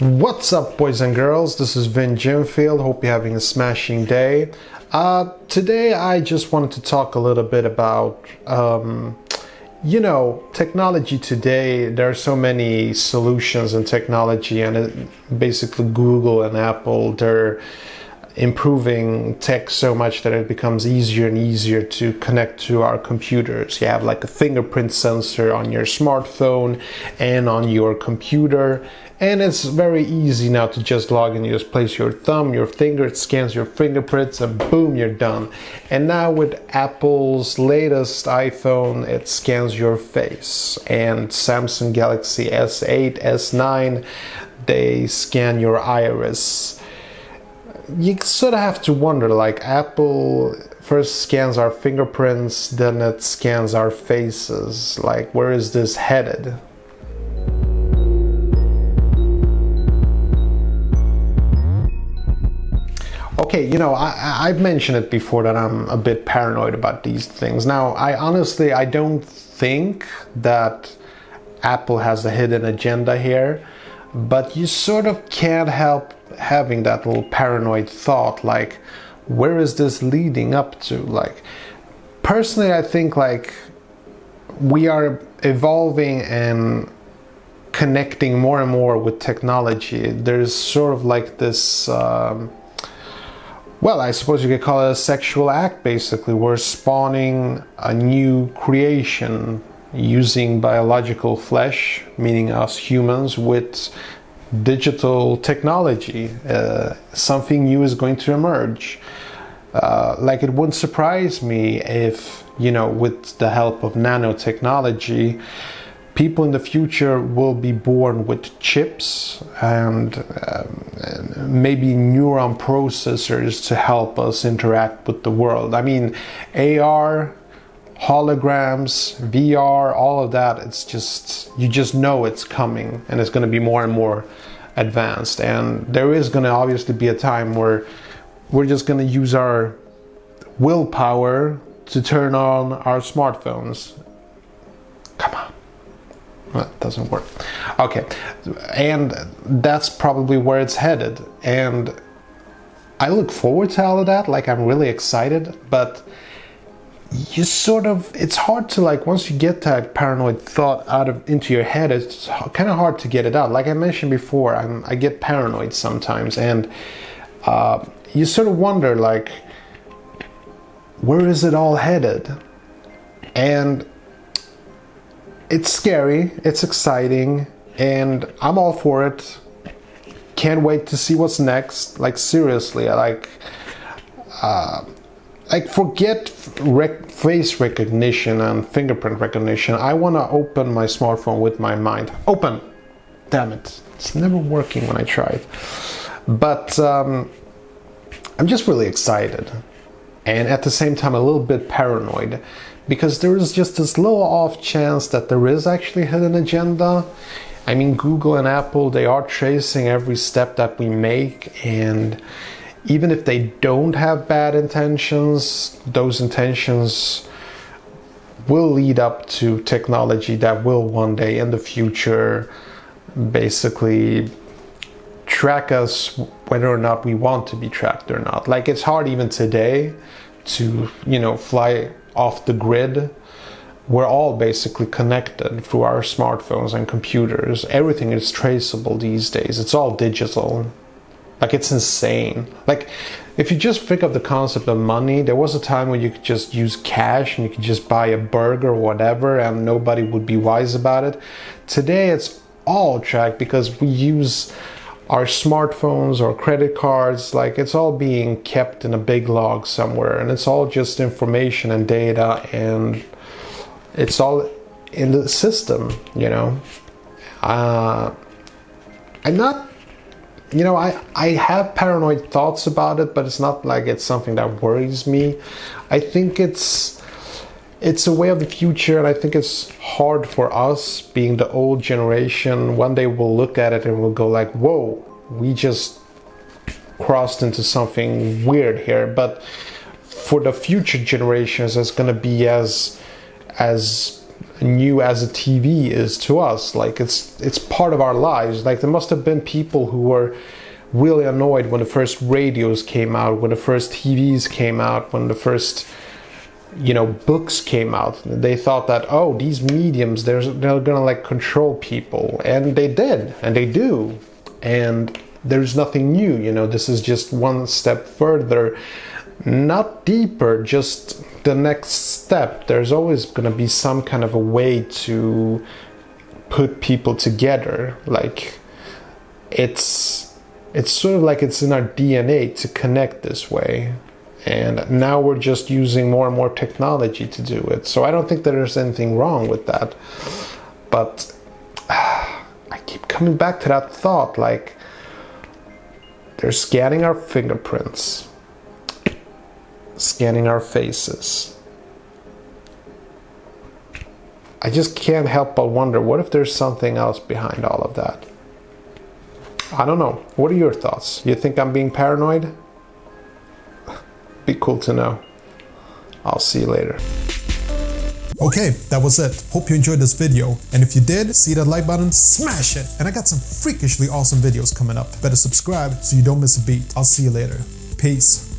What's up, boys and girls? This is Vin Jimfield. Hope you're having a smashing day. Uh, today, I just wanted to talk a little bit about, um, you know, technology today. There are so many solutions in technology, and it, basically, Google and Apple, they're improving tech so much that it becomes easier and easier to connect to our computers. You have like a fingerprint sensor on your smartphone and on your computer, and it's very easy now to just log in. You just place your thumb, your finger, it scans your fingerprints, and boom, you're done. And now with Apple's latest iPhone, it scans your face, and Samsung Galaxy S8, S9, they scan your iris you sort of have to wonder like apple first scans our fingerprints then it scans our faces. Like where is this headed? Okay you know I, i've mentioned it before that i'm a bit paranoid about these things. Now i honestly i don't think that apple has a hidden agenda here but you sort of can't help having that little paranoid thought like where is this leading up to? Like personally i think like we are evolving and connecting more and more with technology. There's sort of like this um, well i suppose you could call it a sexual act basically. We're spawning a new creation using biological flesh meaning us humans with digital technology. Uh, something new is going to emerge. Uh, like it wouldn't surprise me if, you know, with the help of nanotechnology, people in the future will be born with chips and um, maybe neuron processors to help us interact with the world. I mean, AR, holograms, VR, all of that, it's just, you just know it's coming and it's going to be more and more advanced. And there is going to obviously be a time where we're just going to use our willpower to turn on our smartphones. Come on. That doesn't work. Okay. And that's probably where it's headed. And I look forward to all of that. Like, I'm really excited. But you sort of it's hard to like once you get that paranoid thought out of into your head it's kind of hard to get it out. Like i mentioned before I'm, i get paranoid sometimes and uh, you sort of wonder like where is it all headed? And it's scary it's exciting and i'm all for it. Can't wait to see what's next. Like seriously like uh, like forget rec- face recognition and fingerprint recognition. I want to open my smartphone with my mind. Open. Damn it! It's never working when I try it. But um, I'm just really excited, and at the same time a little bit paranoid, because there is just this little off chance that there is actually hidden agenda. I mean, Google and Apple they are tracing every step that we make, and even if they don't have bad intentions, those intentions will lead up to technology that will one day in the future basically track us whether or not we want to be tracked or not. Like it's hard even today to, you know, fly off the grid. We're all basically connected through our smartphones and computers. Everything is traceable these days. It's all digital. Like it's insane. Like if you just think of the concept of money, there was a time when you could just use cash and you could just buy a burger or whatever and nobody would be wise about it. Today it's all tracked because we use our smartphones or credit cards, like it's all being kept in a big log somewhere and it's all just information and data and it's all in the system, you know. Uh, I'm not you know, I, I have paranoid thoughts about it, but it's not like it's something that worries me. I think it's it's a way of the future, and I think it's hard for us, being the old generation. One day we'll look at it and we'll go like, "Whoa, we just crossed into something weird here." But for the future generations, it's going to be as as new as a TV is to us. Like it's it's part of our lives. Like there must have been people who were really annoyed when the first radios came out, when the first TVs came out, when the first you know books came out. They thought that oh these mediums they're they're gonna like control people, and they did, and they do, and there's nothing new. You know this is just one step further, not deeper, just the next step. There's always gonna be some kind of a way to put people together, like it's it's sort of like it's in our DNA to connect this way. And now we're just using more and more technology to do it. So I don't think that there's anything wrong with that. But I keep coming back to that thought like they're scanning our fingerprints, scanning our faces. I just can't help but wonder what if there's something else behind all of that? I don't know. What are your thoughts? You think I'm being paranoid? Be cool to know. I'll see you later. Okay, that was it. Hope you enjoyed this video. And if you did, see that like button, smash it. And I got some freakishly awesome videos coming up. Better subscribe so you don't miss a beat. I'll see you later. Peace.